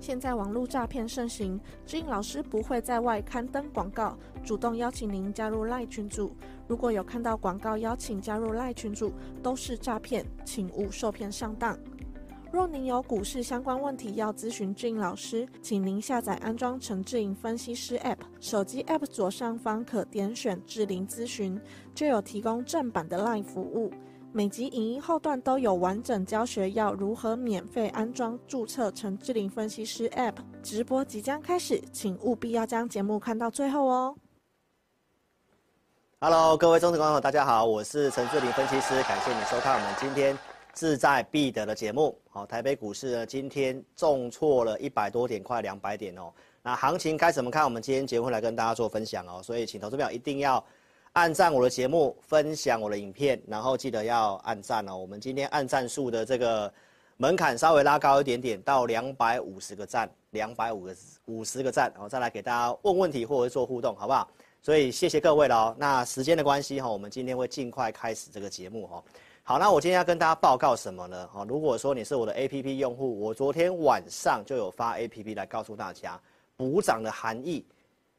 现在网络诈骗盛行，志颖老师不会在外刊登广告，主动邀请您加入赖群组。如果有看到广告邀请加入赖群组，都是诈骗，请勿受骗上当。若您有股市相关问题要咨询志颖老师，请您下载安装陈志颖分析师 App，手机 App 左上方可点选志玲咨询，就有提供正版的 LINE 服务。每集影音后段都有完整教学，要如何免费安装、注册陈志玲分析师 App。直播即将开始，请务必要将节目看到最后哦。Hello，各位忠实观众，大家好，我是陈志玲分析师，感谢你收看我们今天。志在必得的节目，好，台北股市呢今天重挫了一百多点，快两百点哦。那行情该怎么看？我们今天节目来跟大家做分享哦。所以请投资朋友一定要按赞我的节目，分享我的影片，然后记得要按赞哦。我们今天按赞数的这个门槛稍微拉高一点点，到两百五十个赞，两百五个五十个赞，然后再来给大家问问题或者做互动，好不好？所以谢谢各位了哦。那时间的关系哈，我们今天会尽快开始这个节目哈。好，那我今天要跟大家报告什么呢？哈，如果说你是我的 APP 用户，我昨天晚上就有发 APP 来告诉大家补涨的含义。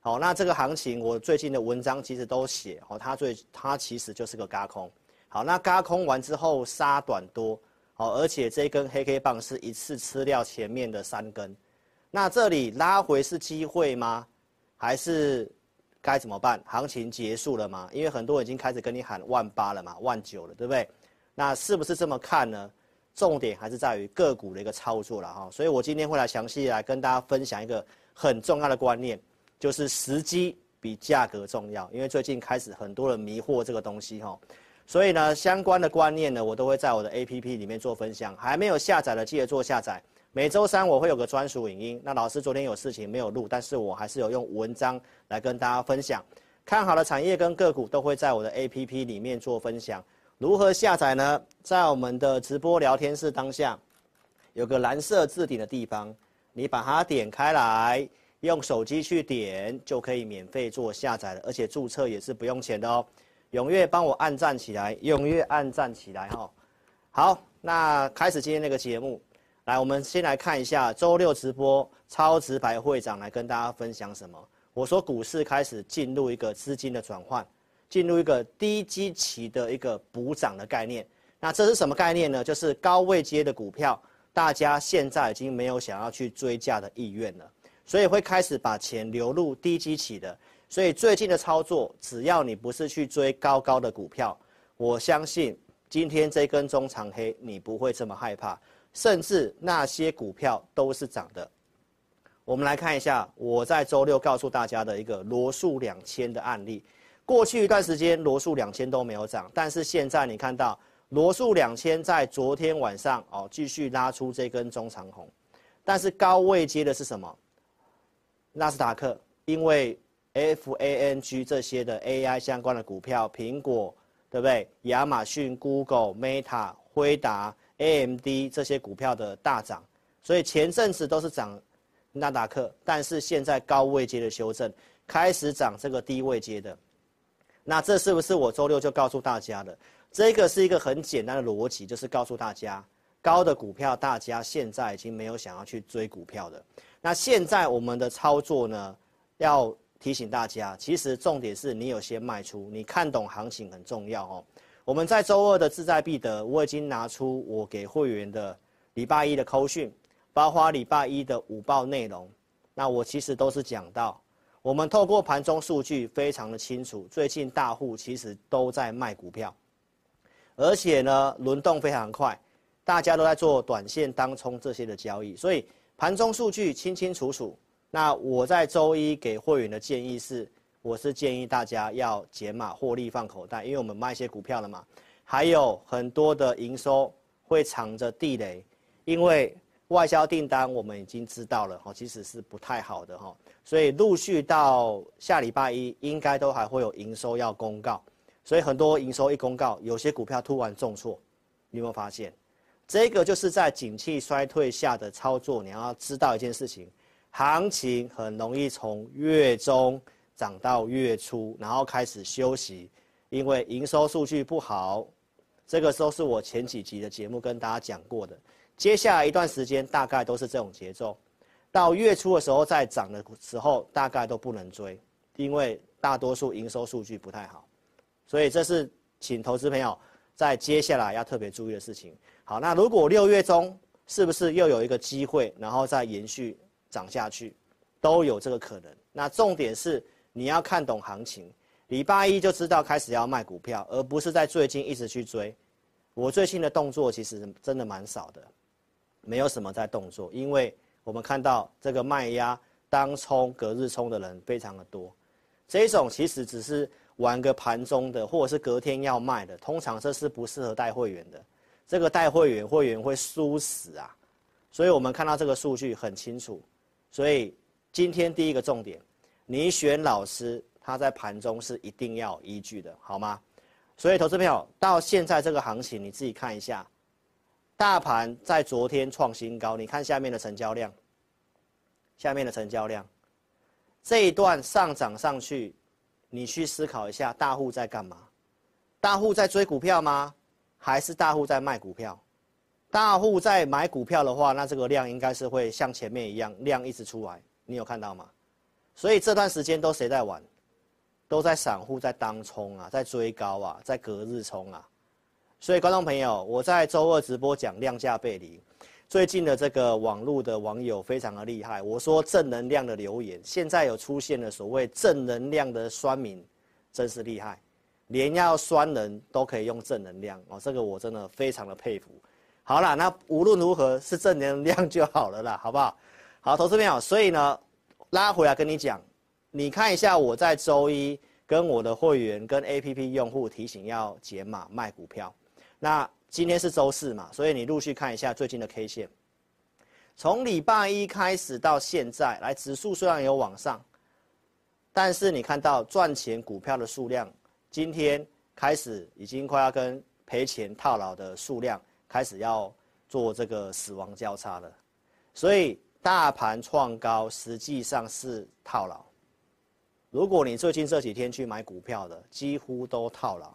好，那这个行情我最近的文章其实都写，哦，它最它其实就是个轧空。好，那轧空完之后杀短多，好，而且这根黑 K 棒是一次吃掉前面的三根，那这里拉回是机会吗？还是该怎么办？行情结束了吗？因为很多已经开始跟你喊万八了嘛，万九了，对不对？那是不是这么看呢？重点还是在于个股的一个操作了哈，所以我今天会来详细来跟大家分享一个很重要的观念，就是时机比价格重要。因为最近开始很多人迷惑这个东西哈，所以呢，相关的观念呢，我都会在我的 APP 里面做分享。还没有下载的记得做下载。每周三我会有个专属影音。那老师昨天有事情没有录，但是我还是有用文章来跟大家分享。看好的产业跟个股都会在我的 APP 里面做分享。如何下载呢？在我们的直播聊天室当下，有个蓝色置顶的地方，你把它点开来，用手机去点就可以免费做下载了，而且注册也是不用钱的哦。踊跃帮我按赞起来，踊跃按赞起来哈。好，那开始今天那个节目，来，我们先来看一下周六直播超直白会长来跟大家分享什么。我说股市开始进入一个资金的转换。进入一个低基期的一个补涨的概念，那这是什么概念呢？就是高位接的股票，大家现在已经没有想要去追价的意愿了，所以会开始把钱流入低基期的。所以最近的操作，只要你不是去追高高的股票，我相信今天这根中长黑你不会这么害怕，甚至那些股票都是涨的。我们来看一下我在周六告诉大家的一个罗素两千的案例。过去一段时间，罗素两千都没有涨，但是现在你看到罗素两千在昨天晚上哦继续拉出这根中长红，但是高位接的是什么？纳斯达克，因为 FANG 这些的 AI 相关的股票，苹果对不对？亚马逊、Google、Meta、辉达、AMD 这些股票的大涨，所以前阵子都是涨纳达克，但是现在高位接的修正，开始涨这个低位接的。那这是不是我周六就告诉大家的？这个是一个很简单的逻辑，就是告诉大家，高的股票大家现在已经没有想要去追股票的。那现在我们的操作呢，要提醒大家，其实重点是你有先卖出，你看懂行情很重要哦。我们在周二的志在必得，我已经拿出我给会员的礼拜一的扣讯，包括礼拜一的午报内容，那我其实都是讲到。我们透过盘中数据非常的清楚，最近大户其实都在卖股票，而且呢轮动非常快，大家都在做短线当冲这些的交易，所以盘中数据清清楚楚。那我在周一给会员的建议是，我是建议大家要减码获利放口袋，因为我们卖一些股票了嘛，还有很多的营收会藏着地雷，因为外销订单我们已经知道了哈，其实是不太好的哈，所以陆续到下礼拜一应该都还会有营收要公告，所以很多营收一公告，有些股票突然重挫，你有没有发现？这个就是在景气衰退下的操作，你要知道一件事情，行情很容易从月中涨到月初，然后开始休息，因为营收数据不好。这个时候是我前几集的节目跟大家讲过的，接下来一段时间大概都是这种节奏，到月初的时候再涨的时候大概都不能追，因为大多数营收数据不太好，所以这是请投资朋友在接下来要特别注意的事情。好，那如果六月中是不是又有一个机会，然后再延续涨下去，都有这个可能。那重点是你要看懂行情。礼拜一就知道开始要卖股票，而不是在最近一直去追。我最近的动作其实真的蛮少的，没有什么在动作，因为我们看到这个卖压当冲、隔日冲的人非常的多。这种其实只是玩个盘中的，或者是隔天要卖的，通常这是不适合带会员的。这个带会员，会员会输死啊！所以我们看到这个数据很清楚。所以今天第一个重点，你选老师。他在盘中是一定要依据的，好吗？所以，投资朋友到现在这个行情，你自己看一下，大盘在昨天创新高，你看下面的成交量，下面的成交量，这一段上涨上去，你去思考一下，大户在干嘛？大户在追股票吗？还是大户在卖股票？大户在买股票的话，那这个量应该是会像前面一样，量一直出来，你有看到吗？所以这段时间都谁在玩？都在散户在当冲啊，在追高啊，在隔日冲啊，所以观众朋友，我在周二直播讲量价背离，最近的这个网络的网友非常的厉害，我说正能量的留言，现在有出现了所谓正能量的酸民，真是厉害，连要酸人都可以用正能量哦，这个我真的非常的佩服。好啦，那无论如何是正能量就好了啦，好不好？好，投资朋友，所以呢，拉回来跟你讲。你看一下，我在周一跟我的会员、跟 APP 用户提醒要减码卖股票。那今天是周四嘛，所以你陆续看一下最近的 K 线。从礼拜一开始到现在，来指数虽然有往上，但是你看到赚钱股票的数量，今天开始已经快要跟赔钱套牢的数量开始要做这个死亡交叉了。所以大盘创高实际上是套牢。如果你最近这几天去买股票的，几乎都套牢，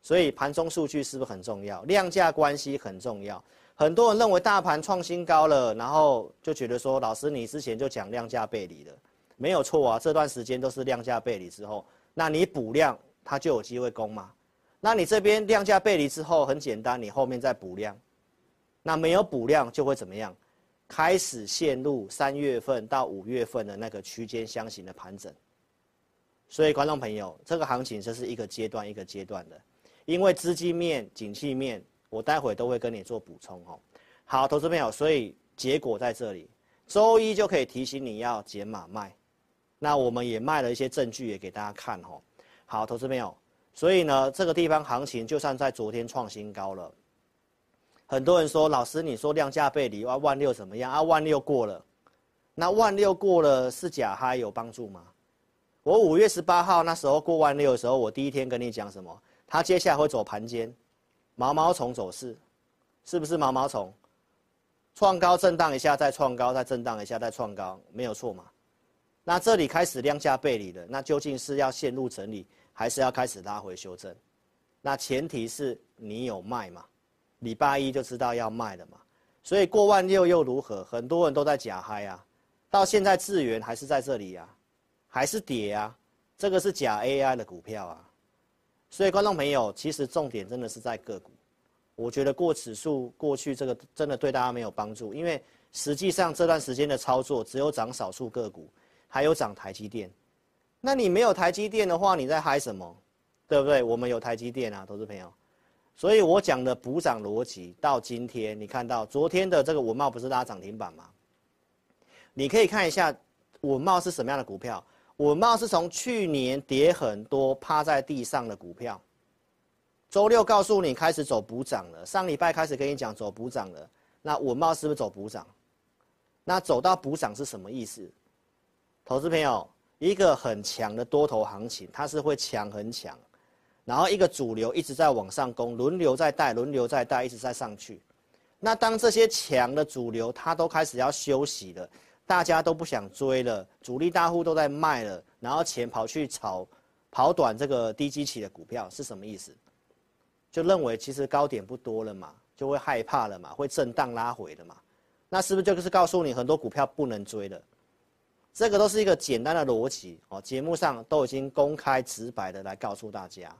所以盘中数据是不是很重要？量价关系很重要。很多人认为大盘创新高了，然后就觉得说，老师你之前就讲量价背离了，没有错啊。这段时间都是量价背离之后，那你补量，它就有机会攻嘛。那你这边量价背离之后，很简单，你后面再补量，那没有补量就会怎么样？开始陷入三月份到五月份的那个区间箱型的盘整。所以，观众朋友，这个行情这是一个阶段一个阶段的，因为资金面、景气面，我待会都会跟你做补充哦。好，投资朋友，所以结果在这里，周一就可以提醒你要减码卖，那我们也卖了一些证据也给大家看哦。好，投资没有，所以呢，这个地方行情就算在昨天创新高了，很多人说老师，你说量价背离啊，万六怎么样啊？万六过了，那万六过了是假嗨有帮助吗？我五月十八号那时候过万六的时候，我第一天跟你讲什么？它接下来会走盘间，毛毛虫走势，是不是毛毛虫？创高震荡一下，再创高，再震荡一下，再创高，没有错嘛？那这里开始量价背离了，那究竟是要陷入整理，还是要开始拉回修正？那前提是你有卖嘛？礼拜一就知道要卖了嘛？所以过万六又如何？很多人都在假嗨啊，到现在智源还是在这里、啊。还是跌啊，这个是假 AI 的股票啊，所以观众朋友，其实重点真的是在个股。我觉得过指数过去这个真的对大家没有帮助，因为实际上这段时间的操作只有涨少数个股，还有涨台积电。那你没有台积电的话，你在嗨什么？对不对？我们有台积电啊，投资朋友。所以我讲的补涨逻辑到今天，你看到昨天的这个文茂不是拉涨停板吗？你可以看一下文茂是什么样的股票。文茂是从去年跌很多趴在地上的股票，周六告诉你开始走补涨了，上礼拜开始跟你讲走补涨了，那文茂是不是走补涨？那走到补涨是什么意思？投资朋友，一个很强的多头行情，它是会强很强，然后一个主流一直在往上攻，轮流在带，轮流在带，一直在上去。那当这些强的主流它都开始要休息了，大家都不想追了，主力大户都在卖了，然后钱跑去炒跑短这个低基期的股票，是什么意思？就认为其实高点不多了嘛，就会害怕了嘛，会震荡拉回的嘛。那是不是就是告诉你很多股票不能追了？这个都是一个简单的逻辑哦，节目上都已经公开直白的来告诉大家。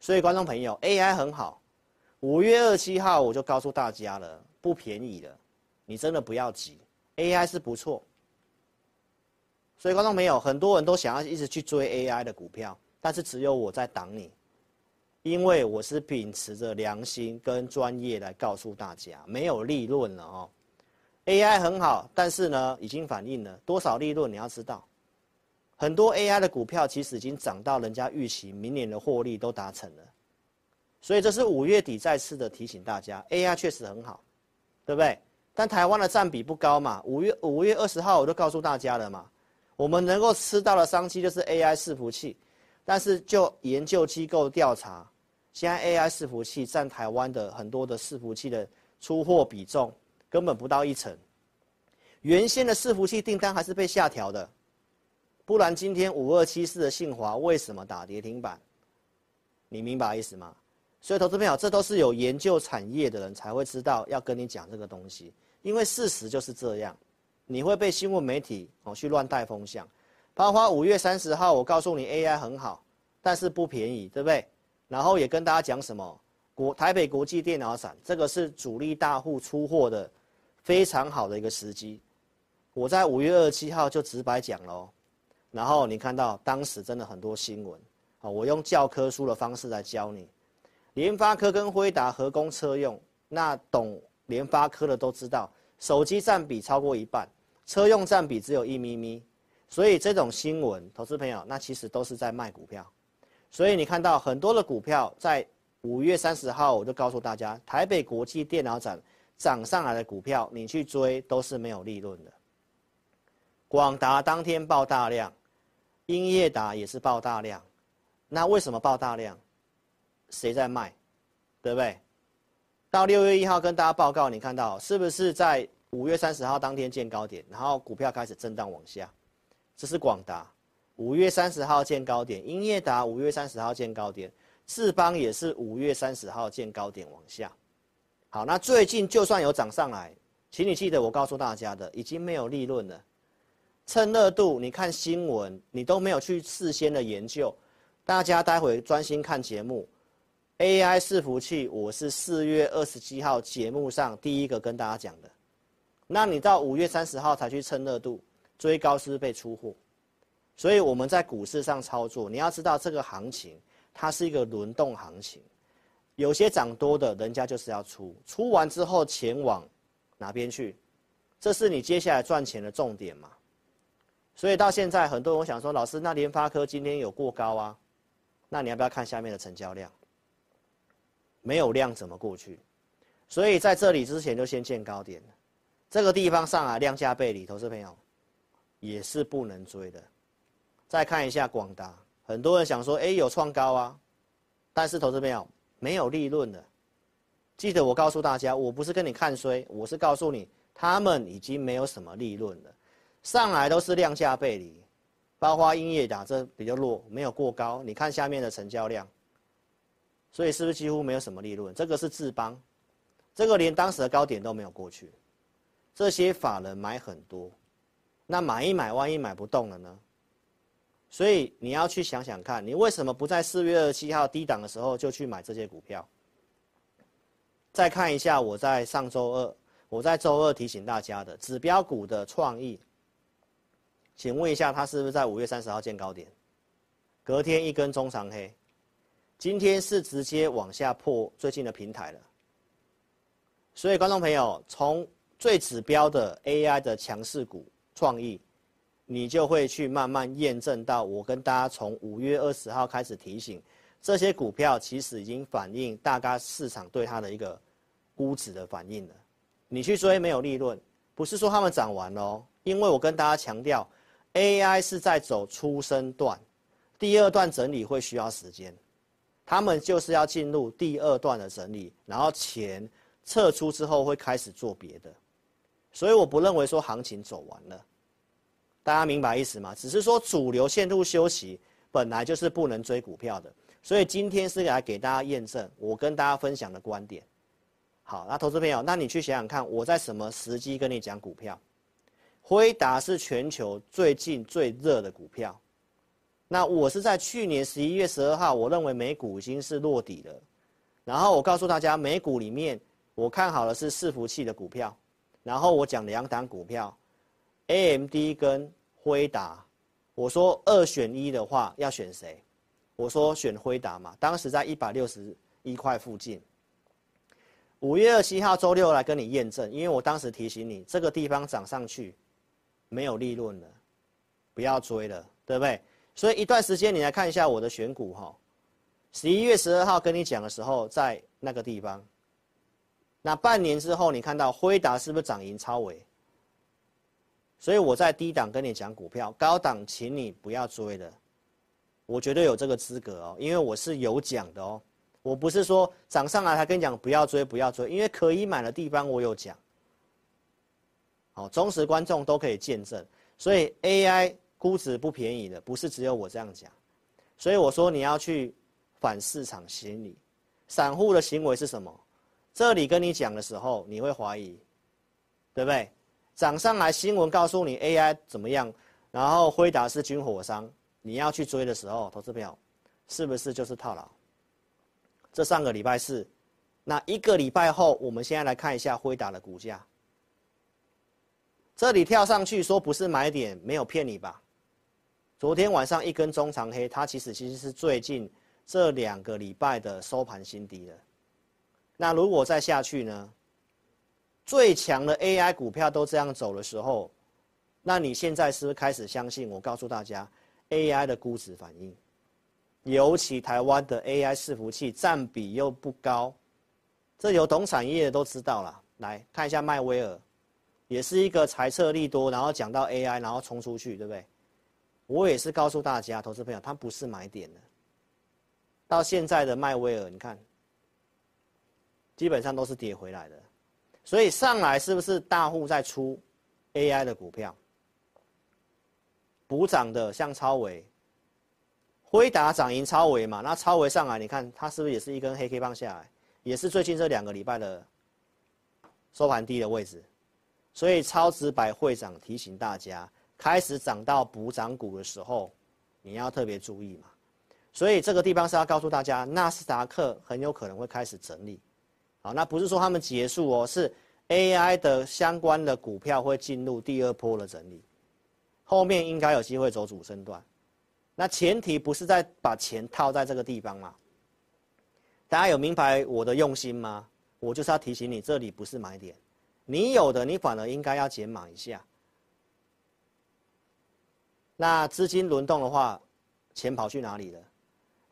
所以观众朋友，AI 很好。五月二十七号我就告诉大家了，不便宜的，你真的不要急，AI 是不错。所以观众朋友，很多人都想要一直去追 AI 的股票，但是只有我在挡你，因为我是秉持着良心跟专业来告诉大家，没有利润了哦。AI 很好，但是呢，已经反映了多少利润？你要知道，很多 AI 的股票其实已经涨到人家预期明年的获利都达成了。所以这是五月底再次的提醒大家，AI 确实很好，对不对？但台湾的占比不高嘛。五月五月二十号我就告诉大家了嘛，我们能够吃到的商机就是 AI 伺服器，但是就研究机构调查，现在 AI 伺服器占台湾的很多的伺服器的出货比重根本不到一成，原先的伺服器订单还是被下调的，不然今天五二七四的信华为什么打跌停板？你明白意思吗？所以，投资朋友，这都是有研究产业的人才会知道要跟你讲这个东西，因为事实就是这样，你会被新闻媒体哦去乱带风向。包括五月三十号，我告诉你 AI 很好，但是不便宜，对不对？然后也跟大家讲什么国台北国际电脑展，这个是主力大户出货的非常好的一个时机。我在五月二十七号就直白讲喽，然后你看到当时真的很多新闻啊，我用教科书的方式来教你。联发科跟辉达合工车用，那懂联发科的都知道，手机占比超过一半，车用占比只有一咪咪，所以这种新闻，投资朋友那其实都是在卖股票，所以你看到很多的股票在五月三十号，我就告诉大家，台北国际电脑展涨上来的股票，你去追都是没有利润的。广达当天爆大量，英业达也是爆大量，那为什么爆大量？谁在卖，对不对？到六月一号跟大家报告，你看到是不是在五月三十号当天见高点，然后股票开始震荡往下？这是广达，五月三十号见高点，英业达五月三十号见高点，智邦也是五月三十号见高点往下。好，那最近就算有涨上来，请你记得我告诉大家的，已经没有利润了。趁热度，你看新闻，你都没有去事先的研究，大家待会专心看节目。AI 伺服器，我是四月二十七号节目上第一个跟大家讲的。那你到五月三十号才去蹭热度，追高是不是被出货？所以我们在股市上操作，你要知道这个行情它是一个轮动行情，有些涨多的，人家就是要出，出完之后钱往哪边去？这是你接下来赚钱的重点嘛？所以到现在，很多人我想说，老师，那联发科今天有过高啊？那你要不要看下面的成交量？没有量怎么过去？所以在这里之前就先见高点。这个地方上来量价背离，投资朋友也是不能追的。再看一下广达，很多人想说，哎，有创高啊，但是投资朋友没有利润的。记得我告诉大家，我不是跟你看衰，我是告诉你，他们已经没有什么利润了。上来都是量价背离，包括英业达这比较弱，没有过高。你看下面的成交量。所以是不是几乎没有什么利润？这个是智邦，这个连当时的高点都没有过去，这些法人买很多，那买一买，万一买不动了呢？所以你要去想想看，你为什么不在四月二十七号低档的时候就去买这些股票？再看一下我在上周二，我在周二提醒大家的指标股的创意，请问一下，它是不是在五月三十号见高点？隔天一根中长黑。今天是直接往下破最近的平台了，所以观众朋友，从最指标的 AI 的强势股创意，你就会去慢慢验证到我跟大家从五月二十号开始提醒，这些股票其实已经反映大概市场对它的一个估值的反应了。你去追没有利润，不是说他们涨完哦，因为我跟大家强调，AI 是在走初升段，第二段整理会需要时间，他们就是要进入第二段的整理，然后钱撤出之后会开始做别的，所以我不认为说行情走完了，大家明白意思吗？只是说主流线路休息，本来就是不能追股票的。所以今天是来给大家验证我跟大家分享的观点。好，那投资朋友，那你去想想看，我在什么时机跟你讲股票？辉达是全球最近最热的股票。那我是在去年十一月十二号，我认为美股已经是落底了。然后我告诉大家，美股里面我看好的是伺服器的股票。然后我讲两档股票，AMD 跟辉达。我说二选一的话，要选谁？我说选辉达嘛，当时在一百六十一块附近。五月二十七号周六来跟你验证，因为我当时提醒你，这个地方涨上去，没有利润了，不要追了，对不对？所以一段时间你来看一下我的选股哈，十一月十二号跟你讲的时候在那个地方，那半年之后你看到辉达是不是涨赢超微？所以我在低档跟你讲股票，高档请你不要追的。我绝对有这个资格哦，因为我是有讲的哦，我不是说涨上来才跟你讲不要追不要追，因为可以买的地方我有讲。好，忠实观众都可以见证，所以 AI 估值不便宜的，不是只有我这样讲，所以我说你要去反市场心理，散户的行为是什么？这里跟你讲的时候你会怀疑，对不对？涨上来新闻告诉你 AI 怎么样，然后辉达是军火商。你要去追的时候，投资票是不是就是套牢？这上个礼拜四，那一个礼拜后，我们现在来看一下辉达的股价。这里跳上去说不是买点，没有骗你吧？昨天晚上一根中长黑，它其实其实是最近这两个礼拜的收盘新低了。那如果再下去呢？最强的 AI 股票都这样走的时候，那你现在是不是开始相信？我告诉大家。AI 的估值反应，尤其台湾的 AI 伺服器占比又不高，这有懂产业的都知道了。来看一下迈威尔，也是一个财测利多，然后讲到 AI，然后冲出去，对不对？我也是告诉大家，投资朋友，它不是买点的。到现在的迈威尔，你看，基本上都是跌回来的，所以上来是不是大户在出 AI 的股票？补涨的像超维，辉达涨赢超维嘛？那超维上来，你看它是不是也是一根黑 K 棒下来？也是最近这两个礼拜的收盘低的位置。所以超值百会长提醒大家，开始涨到补涨股的时候，你要特别注意嘛。所以这个地方是要告诉大家，纳斯达克很有可能会开始整理。好，那不是说他们结束哦，是 AI 的相关的股票会进入第二波的整理。后面应该有机会走主升段，那前提不是在把钱套在这个地方吗？大家有明白我的用心吗？我就是要提醒你，这里不是买点，你有的你反而应该要减码一下。那资金轮动的话，钱跑去哪里了？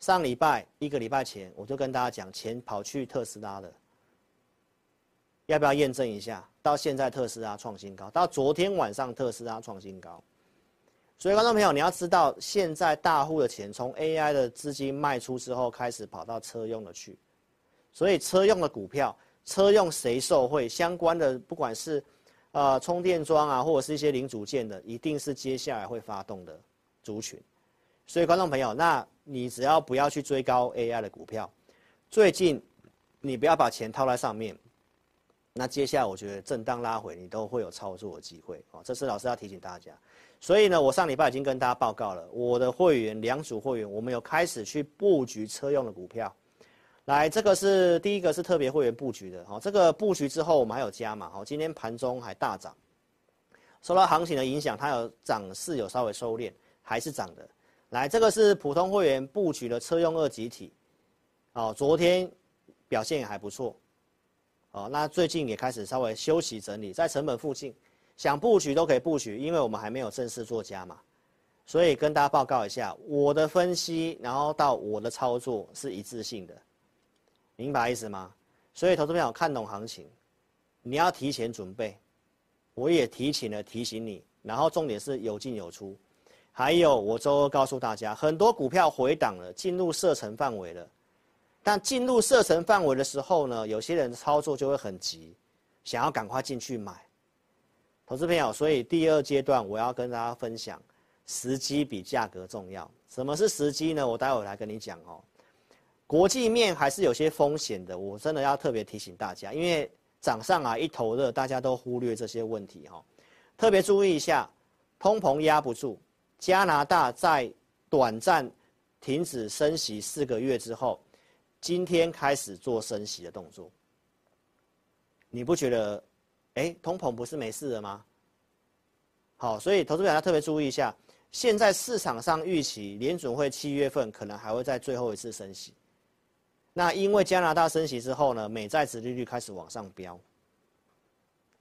上礼拜一个礼拜前，我就跟大家讲，钱跑去特斯拉了。要不要验证一下？到现在特斯拉创新高，到昨天晚上特斯拉创新高。所以，观众朋友，你要知道，现在大户的钱从 AI 的资金卖出之后，开始跑到车用的去。所以，车用的股票，车用谁受惠相关的，不管是呃充电桩啊，或者是一些零组件的，一定是接下来会发动的族群。所以，观众朋友，那你只要不要去追高 AI 的股票，最近你不要把钱套在上面。那接下来，我觉得震荡拉回，你都会有操作的机会哦。这是老师要提醒大家。所以呢，我上礼拜已经跟大家报告了，我的会员两组会员，我们有开始去布局车用的股票。来，这个是第一个是特别会员布局的，好，这个布局之后我们还有加码，好，今天盘中还大涨，受到行情的影响，它有涨势有稍微收敛，还是涨的。来，这个是普通会员布局的车用二极体，哦，昨天表现也还不错，哦，那最近也开始稍微休息整理，在成本附近。想布局都可以布局，因为我们还没有正式做加嘛，所以跟大家报告一下我的分析，然后到我的操作是一致性的，明白意思吗？所以投资朋友看懂行情，你要提前准备，我也提前了提醒你，然后重点是有进有出，还有我周二告诉大家，很多股票回档了，进入射程范围了，但进入射程范围的时候呢，有些人操作就会很急，想要赶快进去买，投资朋友，所以第二阶段我要跟大家分享，时机比价格重要。什么是时机呢？我待会来跟你讲哦。国际面还是有些风险的，我真的要特别提醒大家，因为涨上啊一头热，大家都忽略这些问题哈。特别注意一下，通膨压不住，加拿大在短暂停止升息四个月之后，今天开始做升息的动作。你不觉得，哎，通膨不是没事了吗？好，所以投资者要特别注意一下，现在市场上预期联准会七月份可能还会在最后一次升息。那因为加拿大升息之后呢，美债殖利率开始往上飙。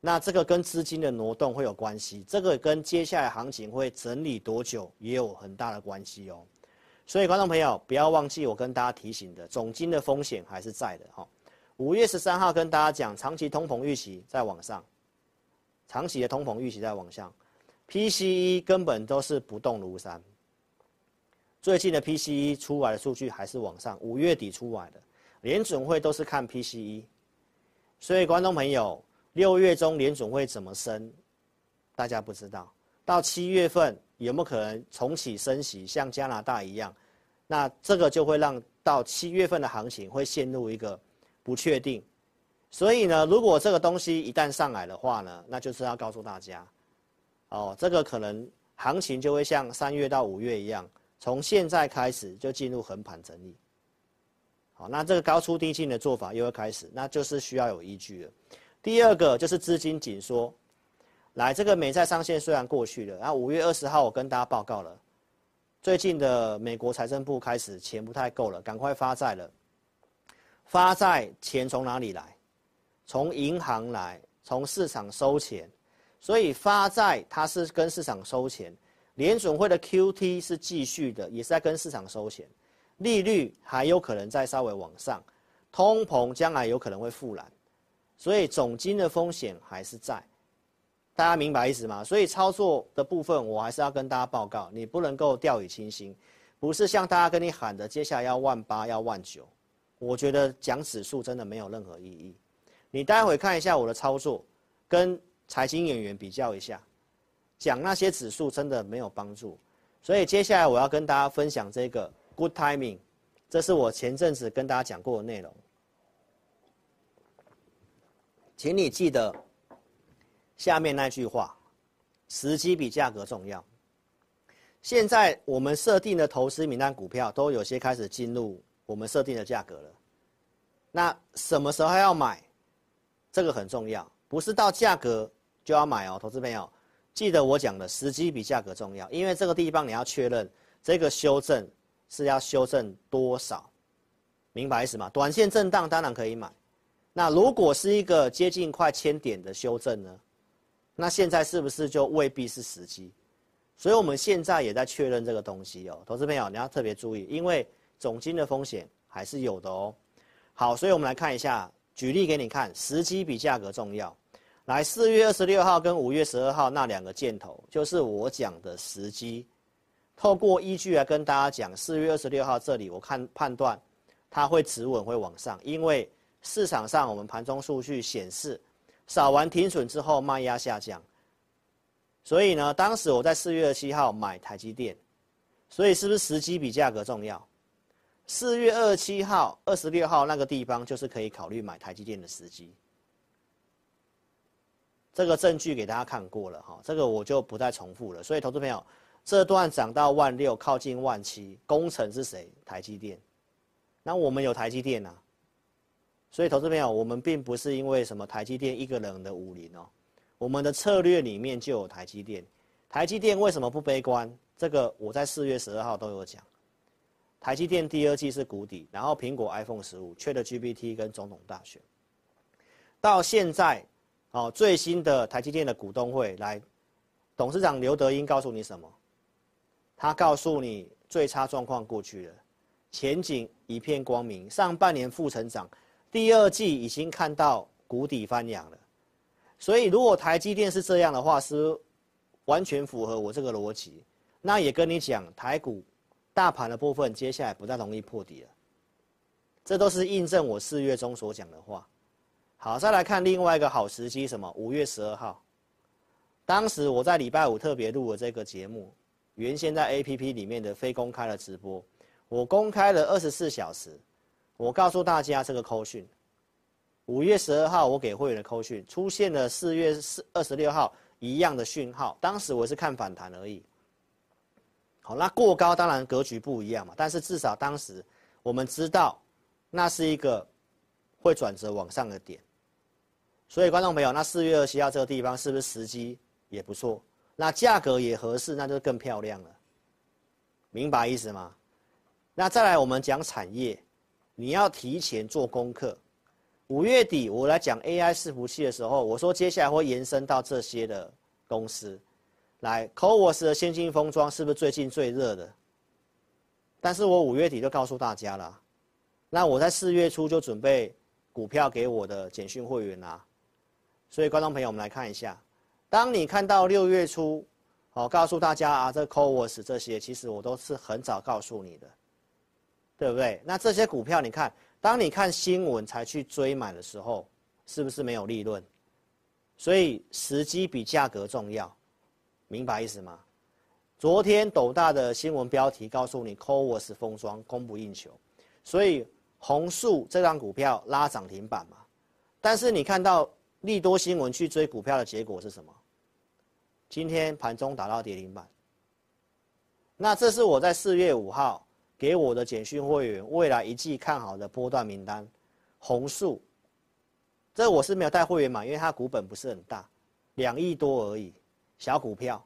那这个跟资金的挪动会有关系，这个跟接下来行情会整理多久也有很大的关系哦。所以观众朋友不要忘记我跟大家提醒的，总金的风险还是在的哈。五月十三号跟大家讲，长期通膨预期在往上，长期的通膨预期在往上，PCE 根本都是不动如山。最近的 PCE 出来的数据还是往上，五月底出来的，联准会都是看 PCE，所以观众朋友，六月中联准会怎么升，大家不知道，到七月份有没有可能重启升息，像加拿大一样，那这个就会让到七月份的行情会陷入一个不确定，所以呢，如果这个东西一旦上来的话呢，那就是要告诉大家，哦，这个可能行情就会像三月到五月一样。从现在开始就进入横盘整理，好，那这个高出低进的做法又要开始，那就是需要有依据了。第二个就是资金紧缩，来，这个美债上限虽然过去了，然后五月二十号我跟大家报告了，最近的美国财政部开始钱不太够了，赶快发债了。发债钱从哪里来？从银行来，从市场收钱，所以发债它是跟市场收钱。联准会的 QT 是继续的，也是在跟市场收钱，利率还有可能再稍微往上，通膨将来有可能会复燃，所以总金的风险还是在，大家明白意思吗？所以操作的部分我还是要跟大家报告，你不能够掉以轻心，不是像大家跟你喊的接下来要万八要万九，我觉得讲指数真的没有任何意义，你待会看一下我的操作，跟财经演员比较一下。讲那些指数真的没有帮助，所以接下来我要跟大家分享这个 good timing，这是我前阵子跟大家讲过的内容，请你记得下面那句话：时机比价格重要。现在我们设定的投资名单股票都有些开始进入我们设定的价格了，那什么时候要买？这个很重要，不是到价格就要买哦，投资朋友。记得我讲的时机比价格重要，因为这个地方你要确认这个修正是要修正多少，明白意思吗？短线震荡当然可以买，那如果是一个接近快千点的修正呢？那现在是不是就未必是时机？所以我们现在也在确认这个东西哦，投资朋友你要特别注意，因为总金的风险还是有的哦。好，所以我们来看一下，举例给你看，时机比价格重要。来，四月二十六号跟五月十二号那两个箭头，就是我讲的时机。透过依据来跟大家讲，四月二十六号这里，我看判断它会止稳，会往上，因为市场上我们盘中数据显示，扫完停损之后卖压下降。所以呢，当时我在四月二十七号买台积电，所以是不是时机比价格重要？四月二十七号、二十六号那个地方，就是可以考虑买台积电的时机。这个证据给大家看过了哈，这个我就不再重复了。所以，投资朋友，这段涨到万六，靠近万七，工程是谁？台积电。那我们有台积电呐，所以投资朋友，我们并不是因为什么台积电一个人的武林哦，我们的策略里面就有台积电。台积电为什么不悲观？这个我在四月十二号都有讲。台积电第二季是谷底，然后苹果 iPhone 十五、缺了 GPT 跟总统大选，到现在。哦，最新的台积电的股东会来，董事长刘德英告诉你什么？他告诉你最差状况过去了，前景一片光明，上半年负成长，第二季已经看到谷底翻扬了，所以如果台积电是这样的话，是完全符合我这个逻辑。那也跟你讲，台股大盘的部分接下来不太容易破底了。这都是印证我四月中所讲的话。好，再来看另外一个好时机，什么？五月十二号，当时我在礼拜五特别录了这个节目，原先在 APP 里面的非公开的直播，我公开了二十四小时，我告诉大家这个扣讯。五月十二号我给会员的扣讯出现了四月四二十六号一样的讯号，当时我是看反弹而已。好，那过高当然格局不一样嘛，但是至少当时我们知道。那是一个会转折往上的点，所以观众朋友，那四月二十七号这个地方是不是时机也不错？那价格也合适，那就更漂亮了。明白意思吗？那再来我们讲产业，你要提前做功课。五月底我来讲 AI 伺服器的时候，我说接下来会延伸到这些的公司。来，CoWoS 的先进封装是不是最近最热的？但是我五月底就告诉大家了。那我在四月初就准备股票给我的简讯会员啊，所以观众朋友，我们来看一下，当你看到六月初，好告诉大家啊，这 CoWoS 这些，其实我都是很早告诉你的，对不对？那这些股票，你看，当你看新闻才去追买的时候，是不是没有利润？所以时机比价格重要，明白意思吗？昨天斗大的新闻标题告诉你，CoWoS 封装供不应求，所以。红树这张股票拉涨停板嘛，但是你看到利多新闻去追股票的结果是什么？今天盘中打到跌停板。那这是我在四月五号给我的简讯会员未来一季看好的波段名单，弘塑。这我是没有带会员买，因为它股本不是很大，两亿多而已，小股票。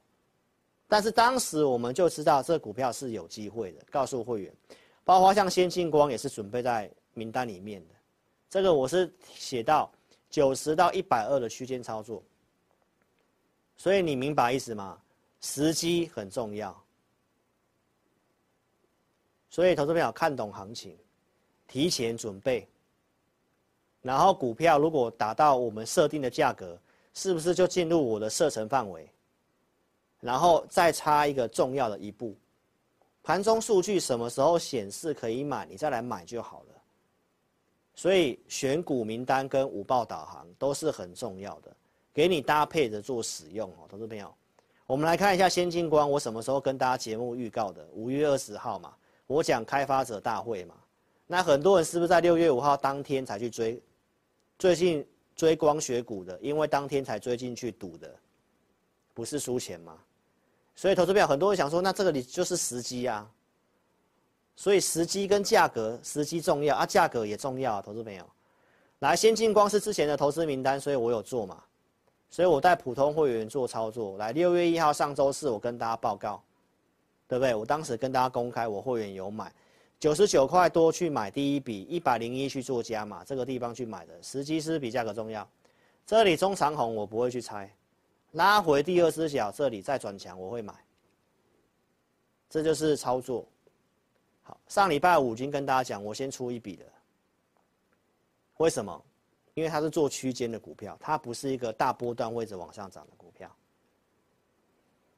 但是当时我们就知道这股票是有机会的，告诉会员。包括像先进光也是准备在名单里面的，这个我是写到九十到一百二的区间操作，所以你明白意思吗？时机很重要，所以投资朋友看懂行情，提前准备，然后股票如果达到我们设定的价格，是不是就进入我的射程范围？然后再差一个重要的一步。盘中数据什么时候显示可以买，你再来买就好了。所以选股名单跟五报导航都是很重要的，给你搭配着做使用哦，投资朋友。我们来看一下先进光，我什么时候跟大家节目预告的？五月二十号嘛，我讲开发者大会嘛。那很多人是不是在六月五号当天才去追？最近追光学股的，因为当天才追进去赌的，不是输钱吗？所以投资票很多人想说，那这个你就是时机啊。所以时机跟价格，时机重要啊，价格也重要啊。投资朋友，来，先进光是之前的投资名单，所以我有做嘛。所以我带普通会员做操作。来，六月一号上周四，我跟大家报告，对不对？我当时跟大家公开，我会员有买九十九块多去买第一笔，一百零一去做加码，这个地方去买的，时机是比价格重要。这里中长红我不会去猜。拉回第二只脚，这里再转强，我会买。这就是操作。好，上礼拜五已经跟大家讲，我先出一笔的。为什么？因为它是做区间的股票，它不是一个大波段位置往上涨的股票。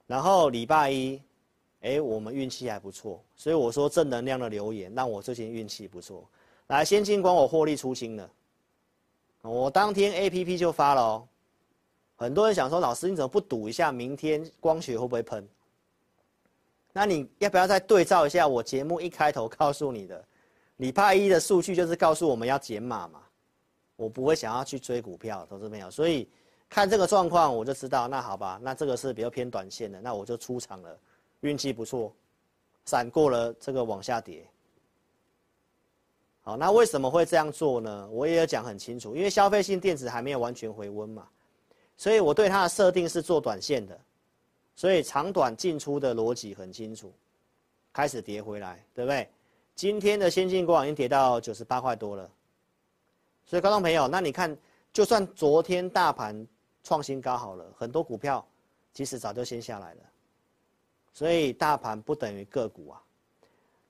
然后礼拜一，哎，我们运气还不错，所以我说正能量的留言，让我最近运气不错。来，先进光我获利出清了，我当天 APP 就发了哦。很多人想说，老师你怎么不赌一下明天光学会不会喷？那你要不要再对照一下我节目一开头告诉你的，礼拜一的数据就是告诉我们要减码嘛？我不会想要去追股票，投资朋友，所以看这个状况我就知道，那好吧，那这个是比较偏短线的，那我就出场了，运气不错，闪过了这个往下跌。好，那为什么会这样做呢？我也有讲很清楚，因为消费性电子还没有完全回温嘛。所以我对它的设定是做短线的，所以长短进出的逻辑很清楚，开始跌回来，对不对？今天的先进光已经跌到九十八块多了，所以观众朋友，那你看，就算昨天大盘创新高好了，很多股票其实早就先下来了，所以大盘不等于个股啊。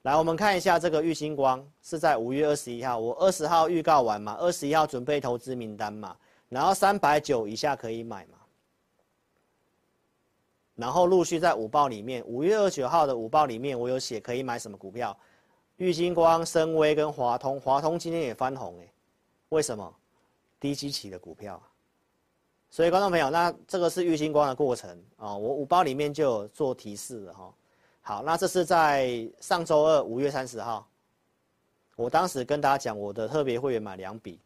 来，我们看一下这个玉星光是在五月二十一号，我二十号预告完嘛，二十一号准备投资名单嘛。然后三百九以下可以买嘛。然后陆续在午报里面，五月二十九号的午报里面，我有写可以买什么股票，玉星光、升威跟华通，华通今天也翻红哎，为什么？低基期的股票。所以观众朋友，那这个是玉星光的过程啊，我五包里面就有做提示了哈。好，那这是在上周二五月三十号，我当时跟大家讲，我的特别会员买两笔，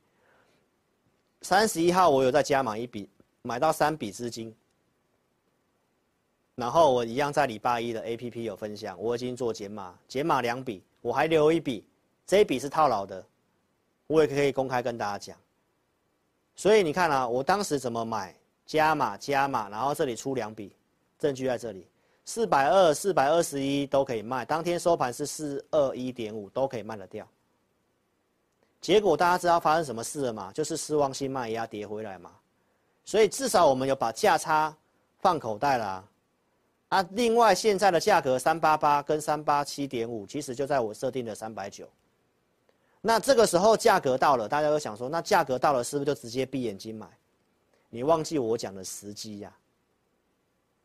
三十一号我有再加码一笔，买到三笔资金。然后我一样在礼拜一的 APP 有分享，我已经做减码，减码两笔，我还留一笔，这一笔是套牢的，我也可以公开跟大家讲。所以你看啊，我当时怎么买，加码加码，然后这里出两笔，证据在这里，四百二、四百二十一都可以卖，当天收盘是四二一点五，都可以卖得掉。结果大家知道发生什么事了吗？就是失望性卖压跌回来嘛，所以至少我们有把价差放口袋啦。啊，另外现在的价格三八八跟三八七点五，其实就在我设定的三百九。那这个时候价格到了，大家都想说，那价格到了是不是就直接闭眼睛买？你忘记我讲的时机呀？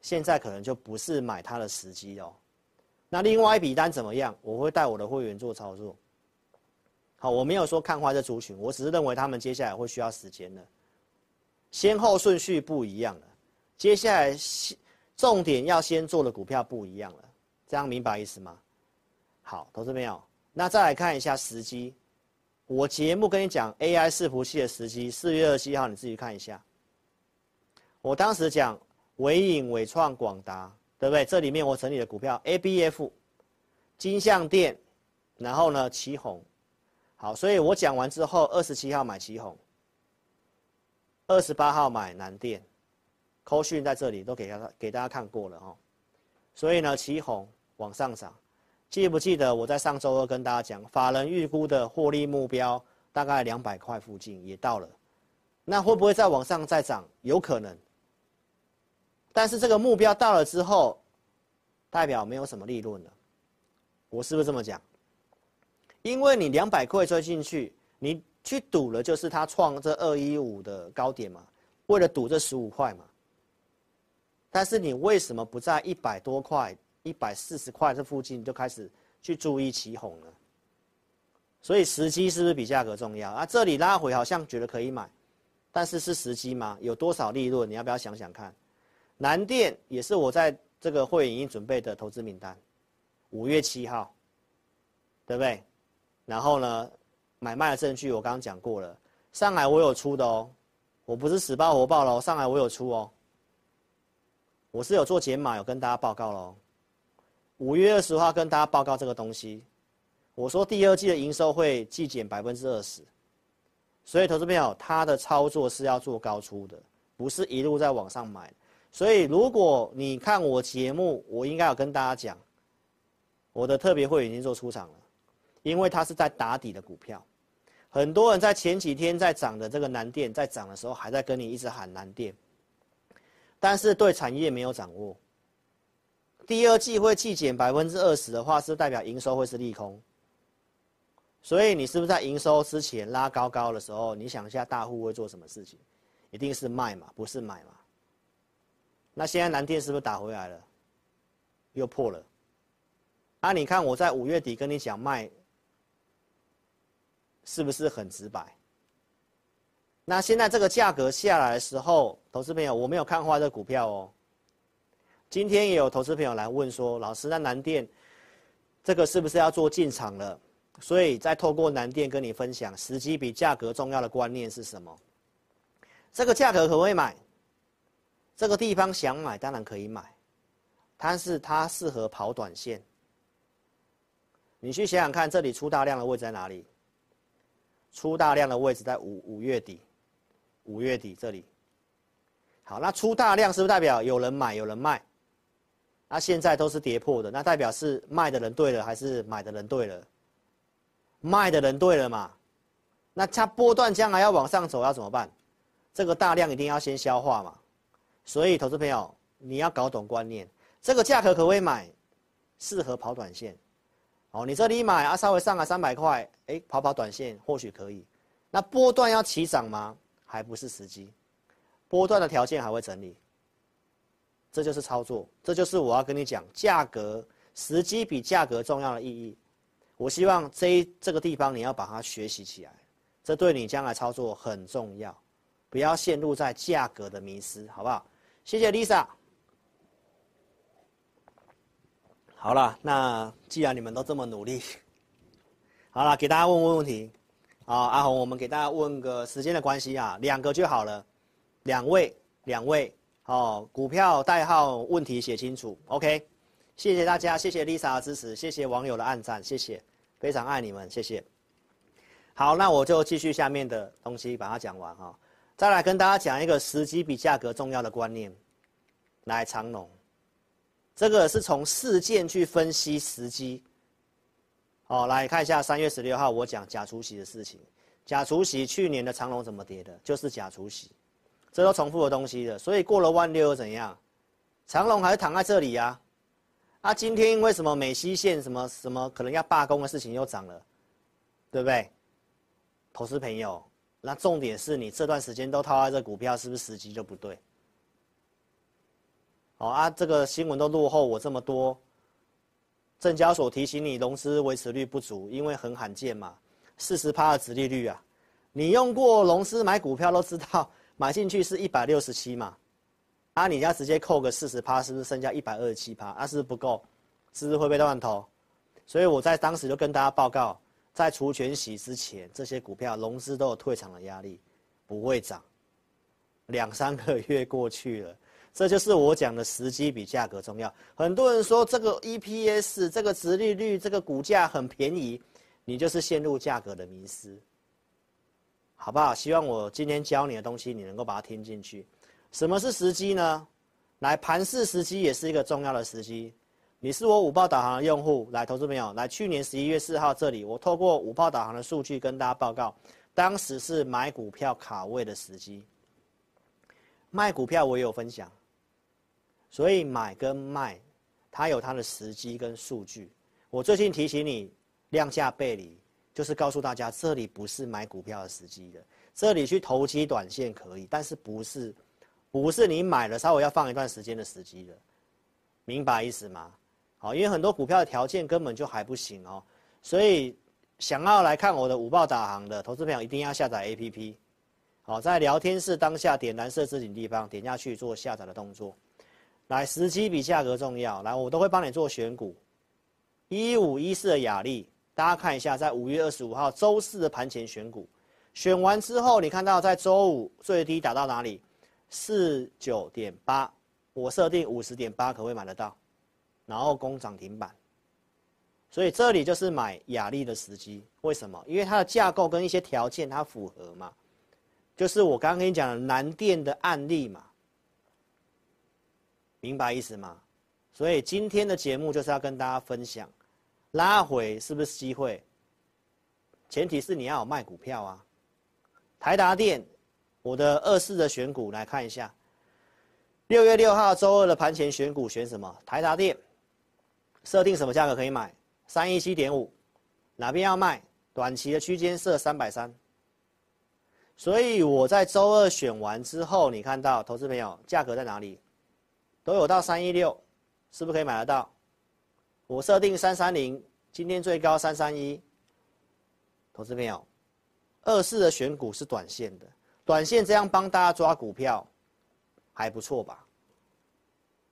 现在可能就不是买它的时机哦。那另外一笔单怎么样？我会带我的会员做操作。好，我没有说看坏这族群，我只是认为他们接下来会需要时间的，先后顺序不一样了。接下来重点要先做的股票不一样了，这样明白意思吗？好，投资朋友，那再来看一下时机。我节目跟你讲 AI 伺服器的时机，四月二十七号你自己看一下。我当时讲伟影、伟创、广达，对不对？这里面我整理的股票 ABF、金像电，然后呢奇鋐。好，所以我讲完之后，二十七号买奇鋐，二十八号买南电。扣讯在这里都给大家给大家看过了哦，所以呢，奇鋐往上涨，记不记得我在上周二跟大家讲，法人预估的获利目标大概两百块附近也到了，那会不会再往上再涨？有可能，但是这个目标到了之后，代表没有什么利润了，我是不是这么讲？因为你两百块追进去，你去赌了就是它创这二一五的高点嘛，为了赌这十五块嘛。但是你为什么不在一百多块、一百四十块这附近就开始去注意起哄了？所以时机是不是比价格重要啊？这里拉回好像觉得可以买，但是是时机吗？有多少利润？你要不要想想看？南电也是我在这个会员已经准备的投资名单，五月七号，对不对？然后呢，买卖的证据我刚刚讲过了，上海我有出的哦，我不是死报活报喽，上海我有出哦。我是有做减码，有跟大家报告喽。五月二十号跟大家报告这个东西，我说第二季的营收会季减百分之二十，所以投资朋友他的操作是要做高出的，不是一路在网上买。所以如果你看我节目，我应该有跟大家讲，我的特别会已经做出场了，因为它是在打底的股票。很多人在前几天在涨的这个南电在涨的时候，还在跟你一直喊南电。但是对产业没有掌握，第二季会季减百分之二十的话，是代表营收会是利空。所以你是不是在营收之前拉高高的时候，你想一下大户会做什么事情？一定是卖嘛，不是买嘛？那现在南电是不是打回来了？又破了。啊，你看我在五月底跟你讲卖，是不是很直白？那现在这个价格下来的时候，投资朋友，我没有看坏这股票哦。今天也有投资朋友来问说，老师，那南电这个是不是要做进场了？所以再透过南电跟你分享，时机比价格重要的观念是什么？这个价格可不可以买？这个地方想买当然可以买，但是它适合跑短线。你去想想看，这里出大量的位置在哪里？出大量的位置在五五月底。五月底这里，好，那出大量是不是代表有人买有人卖？它现在都是跌破的，那代表是卖的人对了还是买的人对了？卖的人对了嘛？那它波段将来要往上走要怎么办？这个大量一定要先消化嘛。所以投资朋友你要搞懂观念，这个价格可不可以买？适合跑短线。哦，你这里买啊，稍微上来三百块，哎，跑跑短线或许可以。那波段要起涨吗？还不是时机，波段的条件还会整理。这就是操作，这就是我要跟你讲价格时机比价格重要的意义。我希望这一这个地方你要把它学习起来，这对你将来操作很重要，不要陷入在价格的迷失，好不好？谢谢 Lisa。好了，那既然你们都这么努力，好了，给大家问问问题。好，阿红，我们给大家问个时间的关系啊，两个就好了，两位，两位。哦，股票代号问题写清楚，OK，谢谢大家，谢谢 Lisa 的支持，谢谢网友的按赞，谢谢，非常爱你们，谢谢。好，那我就继续下面的东西把它讲完哈，再来跟大家讲一个时机比价格重要的观念，来长荣，这个是从事件去分析时机。好，来看一下三月十六号我讲假除息的事情，假除息去年的长荣怎么跌的，就是假除息。这都重复的东西的，所以过了万六又怎样？长荣还是躺在这里呀、啊？啊，今天因为什么美西线什么什么可能要罢工的事情又涨了，对不对？投资朋友，那重点是你这段时间都套在这股票，是不是时机就不对？好啊，这个新闻都落后我这么多。证交所提醒你，融资维持率不足，因为很罕见嘛，四十趴的殖利率啊，你用过融资买股票都知道。买进去是一百六十七嘛，啊，你要直接扣个四十趴，是不是剩下一百二十七趴？啊，是不是不够？是不是会被断头？所以我在当时就跟大家报告，在除权息之前，这些股票融资都有退场的压力，不会涨。两三个月过去了，这就是我讲的时机比价格重要。很多人说这个 EPS、这个殖利率、这个股价很便宜，你就是陷入价格的迷思。好不好？希望我今天教你的东西，你能够把它听进去。什么是时机呢？来，盘市时机也是一个重要的时机。你是我五报导航的用户，来，投资朋友，来，去年十一月四号这里，我透过五报导航的数据跟大家报告，当时是买股票卡位的时机。卖股票我也有分享，所以买跟卖，它有它的时机跟数据。我最近提醒你，量价背离。就是告诉大家，这里不是买股票的时机的，这里去投机短线可以，但是不是，不是你买了稍微要放一段时间的时机的，明白意思吗？好，因为很多股票的条件根本就还不行哦，所以想要来看我的五报导航的投资朋友一定要下载 APP，好，在聊天室当下点蓝色置顶地方点下去做下载的动作，来，时机比价格重要，来，我都会帮你做选股，一五一四的雅丽。大家看一下，在五月二十五号周四的盘前选股，选完之后，你看到在周五最低打到哪里？四九点八，我设定五十点八可不可以买得到？然后攻涨停板，所以这里就是买雅力的时机。为什么？因为它的架构跟一些条件它符合嘛，就是我刚刚跟你讲的南电的案例嘛，明白意思吗？所以今天的节目就是要跟大家分享。拉回是不是机会？前提是你要有卖股票啊。台达电，我的二四的选股来看一下。六月六号周二的盘前选股选什么？台达电，设定什么价格可以买？三一七点五，哪边要卖？短期的区间设三百三。所以我在周二选完之后，你看到投资朋友价格在哪里？都有到三一六，是不是可以买得到？我设定三三零，今天最高三三一。投资朋友，二四的选股是短线的，短线这样帮大家抓股票，还不错吧？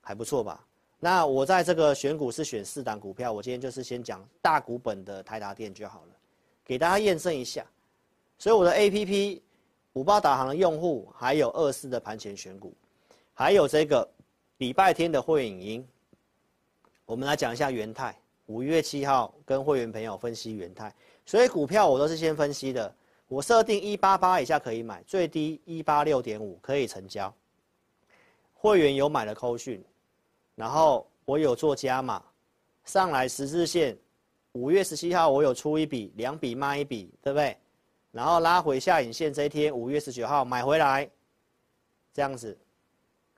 还不错吧？那我在这个选股是选四档股票，我今天就是先讲大股本的台达电就好了，给大家验证一下。所以我的 APP 五八导航的用户，还有二四的盘前选股，还有这个礼拜天的会影音。我们来讲一下元泰，五月七号跟会员朋友分析元泰，所以股票我都是先分析的。我设定一八八以下可以买，最低一八六点五可以成交。会员有买的扣讯，然后我有做加码，上来十字线，五月十七号我有出一笔，两笔卖一笔，对不对？然后拉回下影线这一天，五月十九号买回来，这样子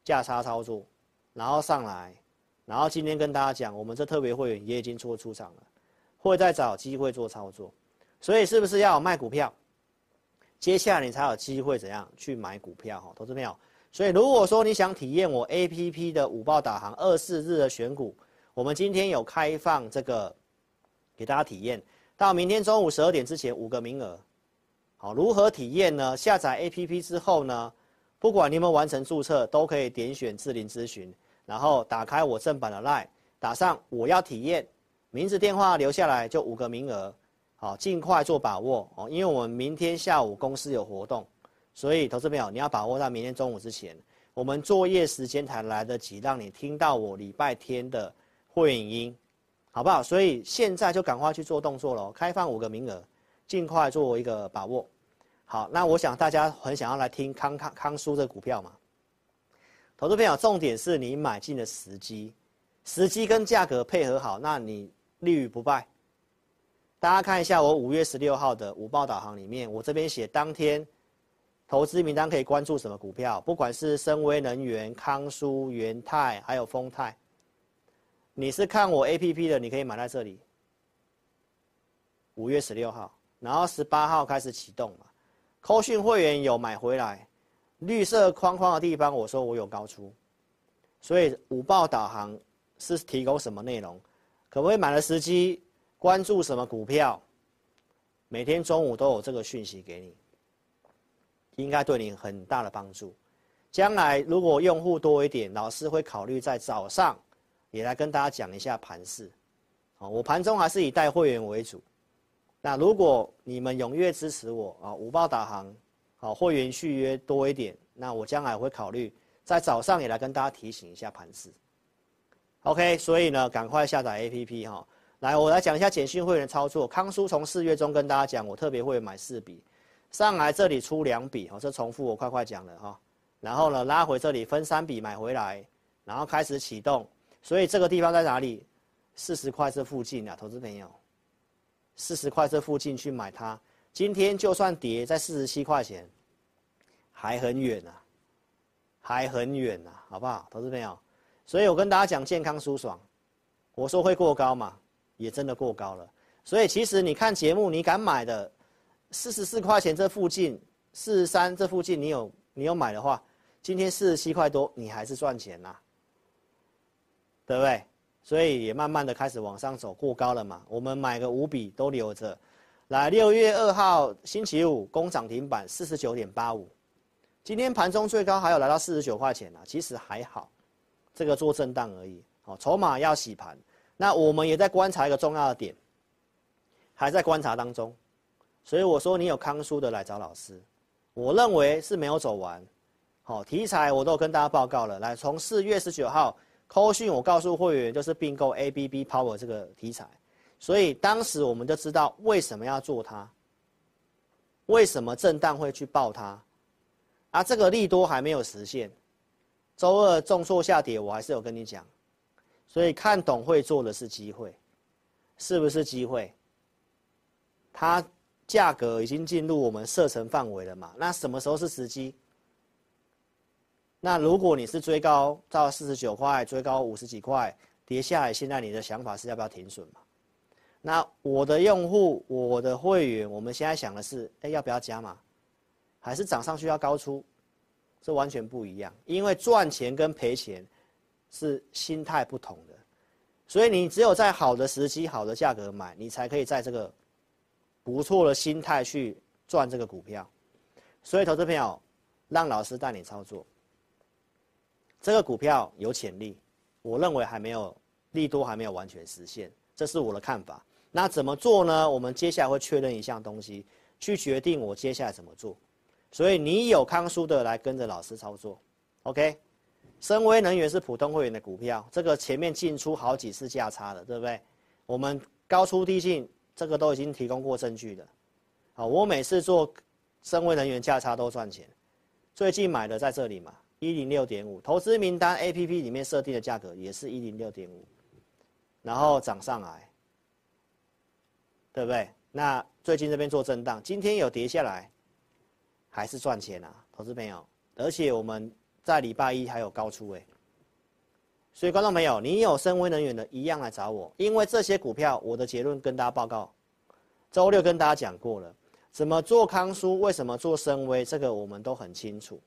价差操作，然后上来。然后今天跟大家讲，我们这特别会员也已经出出场了，会再找机会做操作，所以是不是要卖股票？接下来你才有机会怎样去买股票哈，投资朋友。所以如果说你想体验我 APP 的午报导航二四日的选股，我们今天有开放这个给大家体验，到明天中午十二点之前五个名额。好，如何体验呢？下载 APP 之后呢，不管你有没有完成注册，都可以点选智霖咨询，然后打开我正版的 LINE，打上我要体验，名字电话留下来，就五个名额。好，尽快做把握哦，因为我们明天下午公司有活动，所以投资朋友你要把握到明天中午之前，我们作业时间才来得及让你听到我礼拜天的会影音，好不好？所以现在就赶快去做动作了，开放五个名额，尽快做一个把握。好，那我想大家很想要来听康康康舒这股票嘛，投资朋友，重点是你买进的时机，时机跟价格配合好，那你立于不败。大家看一下我五月十六号的午报导航里面，我这边写当天投资名单可以关注什么股票，不管是森威能源、康舒、元泰，还有丰泰。你是看我 APP 的，你可以买在这里。五月十六号，然后十八号开始启动嘛，扣讯会员有买回来，绿色框框的地方我说我有高出，所以午报导航是提供什么内容？可不可以买的时机？关注什么股票？每天中午都有这个讯息给你，应该对你很大的帮助。将来如果用户多一点，老师会考虑在早上也来跟大家讲一下盘势。我盘中还是以带会员为主。那如果你们踊跃支持我啊，午报导航，好会员续约多一点，那我将来会考虑在早上也来跟大家提醒一下盘势。OK，所以呢，赶快下载 APP 哈。来，我来讲一下简讯会员的操作。康叔从四月中跟大家讲，我特别会买四笔，上来这里出两笔，哦，这重复我快快讲了哈。然后呢，拉回这里分三笔买回来，然后开始启动。所以这个地方在哪里？四十块这附近啊，投资朋友，四十块这附近去买它。今天就算跌在四十七块钱，还很远呐，还很远呐，好不好，投资朋友？所以我跟大家讲健康舒爽，我说会过高嘛。也真的过高了，所以其实你看节目，你敢买的四十四块钱这附近，四十三这附近，你有你有买的话，今天四十七块多，你还是赚钱呐，对不对？所以也慢慢的开始往上走，过高了嘛。我们买个五笔都留着，来六月二号星期五攻涨停板四十九点八五，今天盘中最高还有来到四十九块钱呢，其实还好，这个做震荡而已。好，筹码要洗盘。那我们也在观察一个重要的点，还在观察当中，所以我说你有康叔的来找老师，我认为是没有走完，好题材我都有跟大家报告了，来从四月十九号扣讯我告诉会员就是并购 ABB Power 这个题材，所以当时我们就知道为什么要做它，为什么震荡会去抱它，啊这个利多还没有实现，周二重挫下跌我还是有跟你讲。所以看懂会做的是机会，是不是机会？它价格已经进入我们射程范围了嘛？那什么时候是时机？那如果你是追高到四十九块，追高五十几块，跌下来，现在你的想法是要不要停损嘛？那我的用户，我的会员，我们现在想的是，哎，要不要加码？还是涨上去要高出？这完全不一样，因为赚钱跟赔钱。是心态不同的，所以你只有在好的时机、好的价格买，你才可以在这个不错的心态去赚这个股票。所以，投资朋友，让老师带你操作。这个股票有潜力，我认为还没有利多还没有完全实现，这是我的看法。那怎么做呢？我们接下来会确认一项东西，去决定我接下来怎么做。所以，你有康叔的来跟着老师操作，OK？森崴能源是普通会员的股票，这个前面进出好几次价差了，对不对？我们高出低进，这个都已经提供过证据的。好，我每次做深威能源价差都赚钱，最近买的在这里嘛，一零六点五，投资名单 APP 里面设定的价格也是一零六点五，然后涨上来，对不对？那最近这边做震荡，今天有跌下来，还是赚钱啊，投资朋友，而且我们。在礼拜一还有高出诶，所以观众朋友，你有森崴能源的一样来找我，因为这些股票我的结论跟大家报告，周六跟大家讲过了，怎么做康舒？为什么做深威？这个我们都很清楚。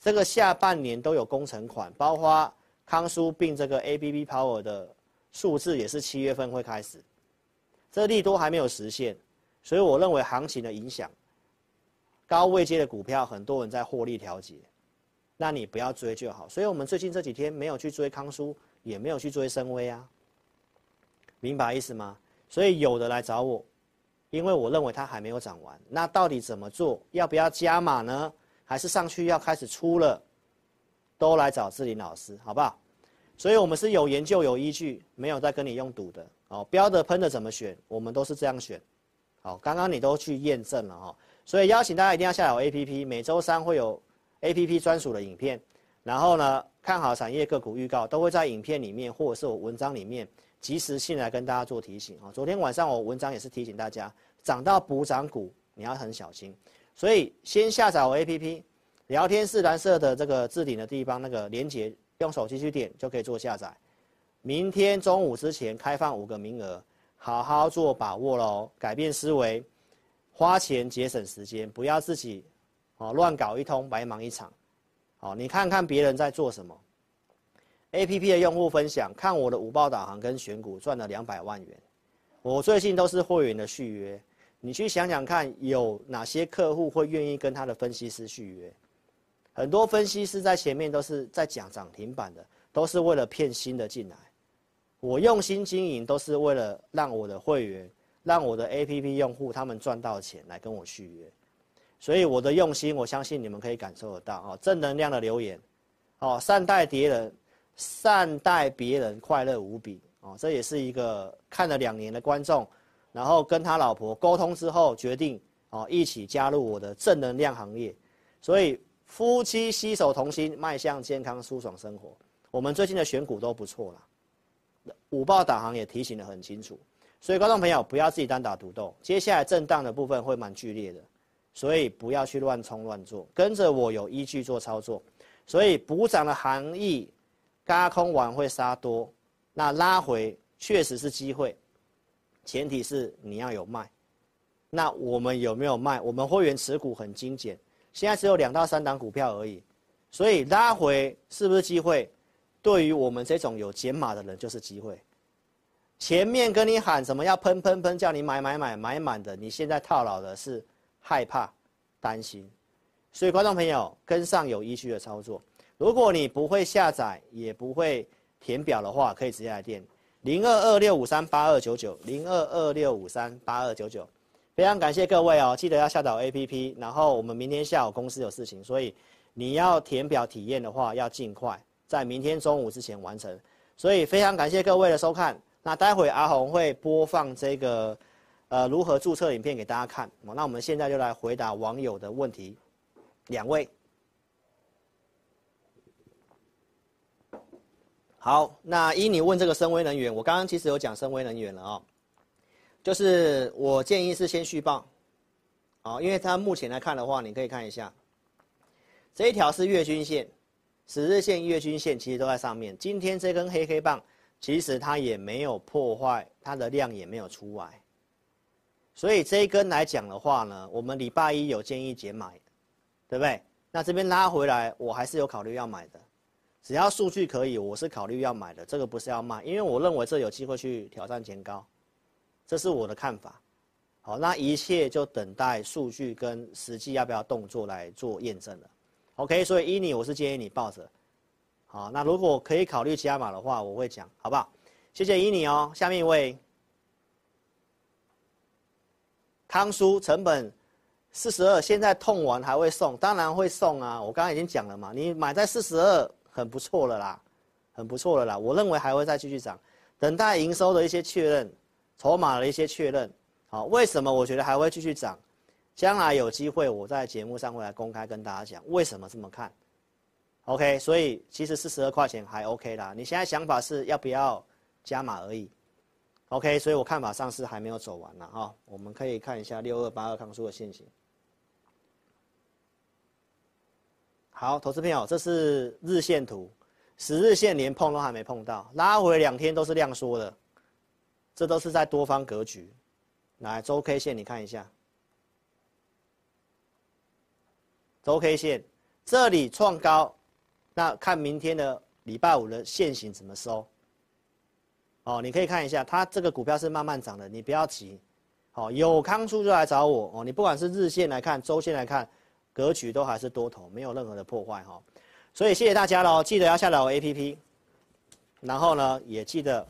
这个下半年都有工程款，包括康舒并这个 ABB Power 的数字也是七月份会开始。这利多还没有实现，所以我认为行情的影响，高位阶的股票很多人在获利调节，那你不要追就好。所以我们最近这几天没有去追康叔，也没有去追深威啊，明白意思吗？所以有的来找我，因为我认为它还没有涨完。那到底怎么做？要不要加码呢？还是上去要开始出了？都来找志霖老师，好不好？所以我们是有研究有依据，没有在跟你用赌的哦。标的喷的怎么选？我们都是这样选。好，刚刚你都去验证了哈。所以邀请大家一定要下载 APP，每周三会有 APP 专属的影片。然后呢，看好产业个股预告都会在影片里面或者是我文章里面。及时性来跟大家做提醒啊！昨天晚上我文章也是提醒大家，涨到补涨股你要很小心，所以先下载我 APP，聊天室蓝色的这个置顶的地方那个连接，用手机去点就可以做下载。明天中午之前开放五个名额，好好做把握喽！改变思维，花钱节省时间，不要自己哦乱搞一通，白忙一场。好，你看看别人在做什么。A P P 的用户分享，看我的五报导航跟选股赚了两百万元。我最近都是会员的续约，你去想想看，有哪些客户会愿意跟他的分析师续约？很多分析师在前面都是在讲涨停板的，都是为了骗新的进来。我用心经营，都是为了让我的会员，让我的 A P P 用户他们赚到钱来跟我续约。所以我的用心，我相信你们可以感受得到哦。正能量的留言，哦，善待别人。善待别人，快乐无比哦。这也是一个看了两年的观众，然后跟他老婆沟通之后，决定哦一起加入我的正能量行业。所以夫妻携手同心，迈向健康舒爽生活。我们最近的选股都不错啦，午报导航也提醒得很清楚。所以观众朋友不要自己单打独斗，接下来震荡的部分会蛮剧烈的，所以不要去乱冲乱做，跟着我有依据做操作。所以补涨的含义。嘎空完会杀多，那拉回确实是机会，前提是你要有卖。那我们有没有卖？我们会员持股很精简，现在只有两到三档股票而已，所以拉回是不是机会？对于我们这种有减码的人就是机会。前面跟你喊什么要喷喷喷，叫你买买买买满的，你现在套牢的是害怕、担心，所以观众朋友跟上有依据的操作。如果你不会下载也不会填表的话，可以直接来电零二二六五三八二九九零二二六五三八二九九，非常感谢各位哦，记得要下载 APP。然后我们明天下午公司有事情，所以你要填表体验的话，要尽快在明天中午之前完成。所以非常感谢各位的收看。那待会阿红会播放这个呃如何注册影片给大家看。那我们现在就来回答网友的问题，两位。好，那依你问这个森崴能源，我刚刚其实有讲森崴能源了啊、哦，就是我建议是先续报，哦，因为它目前来看的话，你可以看一下，这一条是月均线，十日线、月均线其实都在上面。今天这根黑黑棒，其实它也没有破坏，它的量也没有出来，所以这一根来讲的话呢，我们礼拜一有建议减买，对不对？那这边拉回来，我还是有考虑要买的。只要数据可以，我是考虑要买的。这个不是要卖，因为我认为这有机会去挑战前高，这是我的看法。好，那一切就等待数据跟实际要不要动作来做验证了。OK，所以依你，我是建议你抱着。好，那如果可以考虑加码的话，我会讲，好不好？谢谢依你哦。下面一位，康叔成本四十二，现在痛完还会送？当然会送啊！我刚刚已经讲了嘛，你买在四十二。很不错了啦，很不错了啦。我认为还会再继续涨，等待营收的一些确认，筹码的一些确认。好，为什么我觉得还会继续涨？将来有机会我在节目上会来公开跟大家讲为什么这么看。OK，所以其实四十二块钱还 OK 啦。你现在想法是要不要加码而已。OK，所以我看法上是还没有走完了哈。我们可以看一下六二八二康舒的线型。好，投资朋友，这是日线图，十日线连碰都还没碰到，拉回两天都是量缩的，这都是在多方格局。来，周 K 线你看一下，周 K 线，这里创高，那看明天的礼拜五的线型怎么收。哦，你可以看一下，它这个股票是慢慢涨的，你不要急。好，有康出就来找我哦。你不管是日线来看，周线来看，格局都还是多头，没有任何的破坏哈。所以谢谢大家喽，记得要下载我 APP，然后呢，也记得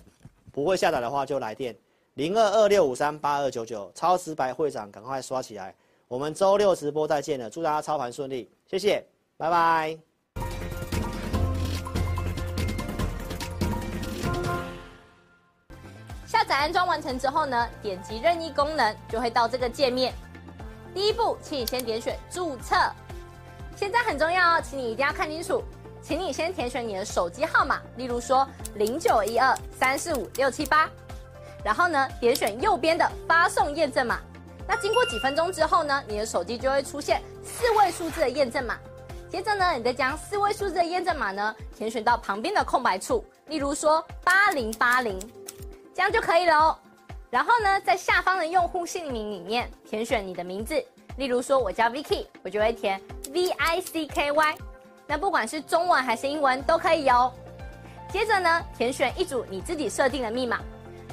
不会下载的话就来电零二二六五三八二九九，超直白会长赶快刷起来。我们周六直播再见了，祝大家操盘顺利，谢谢，拜拜。载安装完成之后呢，点击任意功能就会到这个界面。第一步，请你先点选注册。现在很重要哦，请你一定要看清楚，请你先填选你的手机号码，例如说零九一二三四五六七八，然后呢，点选右边的发送验证码。那经过几分钟之后呢，你的手机就会出现四位数字的验证码。接着呢，你再将四位数字的验证码呢填选到旁边的空白处，例如说八零八零，这样就可以了哦。然后呢，在下方的用户姓名里面填选你的名字。例如说，我叫 Vicky，我就会填 V I C K Y。那不管是中文还是英文都可以哦。接着呢，填选一组你自己设定的密码。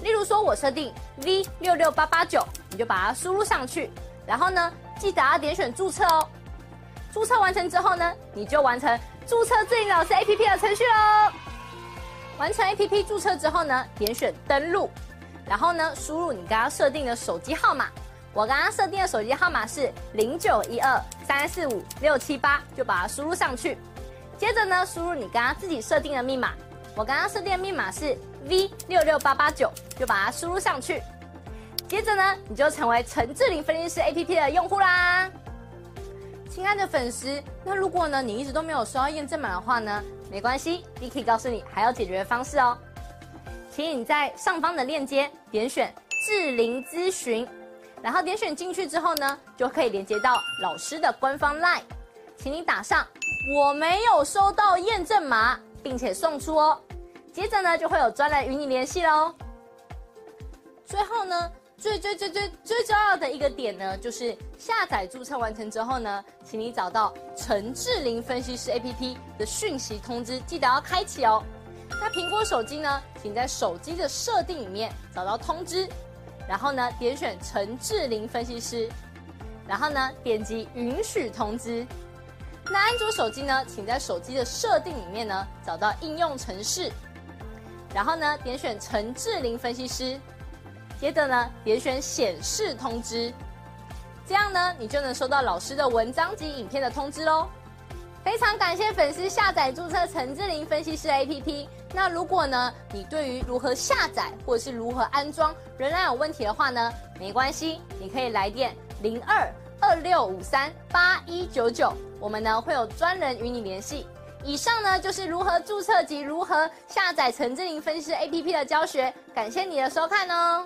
例如说，我设定 V 六六八八九，你就把它输入上去。然后呢，记得要点选注册哦。注册完成之后呢，你就完成注册智霖老师 APP 的程序喽。完成 APP 注册之后呢，点选登录，然后呢，输入你刚刚设定的手机号码。我刚刚设定的手机号码是零九一二三四五六七八，就把它输入上去。接着呢，输入你刚刚自己设定的密码。我刚刚设定的密码是 V 六六八八九，就把它输入上去。接着呢，你就成为陈智霖分析师 APP 的用户啦。亲爱的粉丝，那如果呢你一直都没有收到验证码的话呢，没关系，Vicky 告诉你还有解决方式哦。请你在上方的链接点选智霖咨询。然后点选进去之后呢，就可以连接到老师的官方 LINE，请你打上我没有收到验证码，并且送出哦。接着呢，就会有专人与你联系喽。最后呢，最最最最最重要的一个点呢，就是下载注册完成之后呢，请你找到陈智霖分析师 APP 的讯息通知，记得要开启哦。那苹果手机呢，请在手机的设定里面找到通知。然后呢，点选陈智霖分析师，然后呢，点击允许通知。那安卓手机呢，请在手机的设定里面呢，找到应用程式，然后呢，点选陈智霖分析师，接着呢，点选显示通知，这样呢，你就能收到老师的文章及影片的通知喽。非常感谢粉丝下载注册陈志玲分析师 APP。那如果呢，你对于如何下载或是如何安装仍然有问题的话呢，没关系，你可以来电零二二六五三八一九九，我们呢会有专人与你联系。以上呢就是如何注册及如何下载陈志玲分析师 APP 的教学，感谢你的收看哦。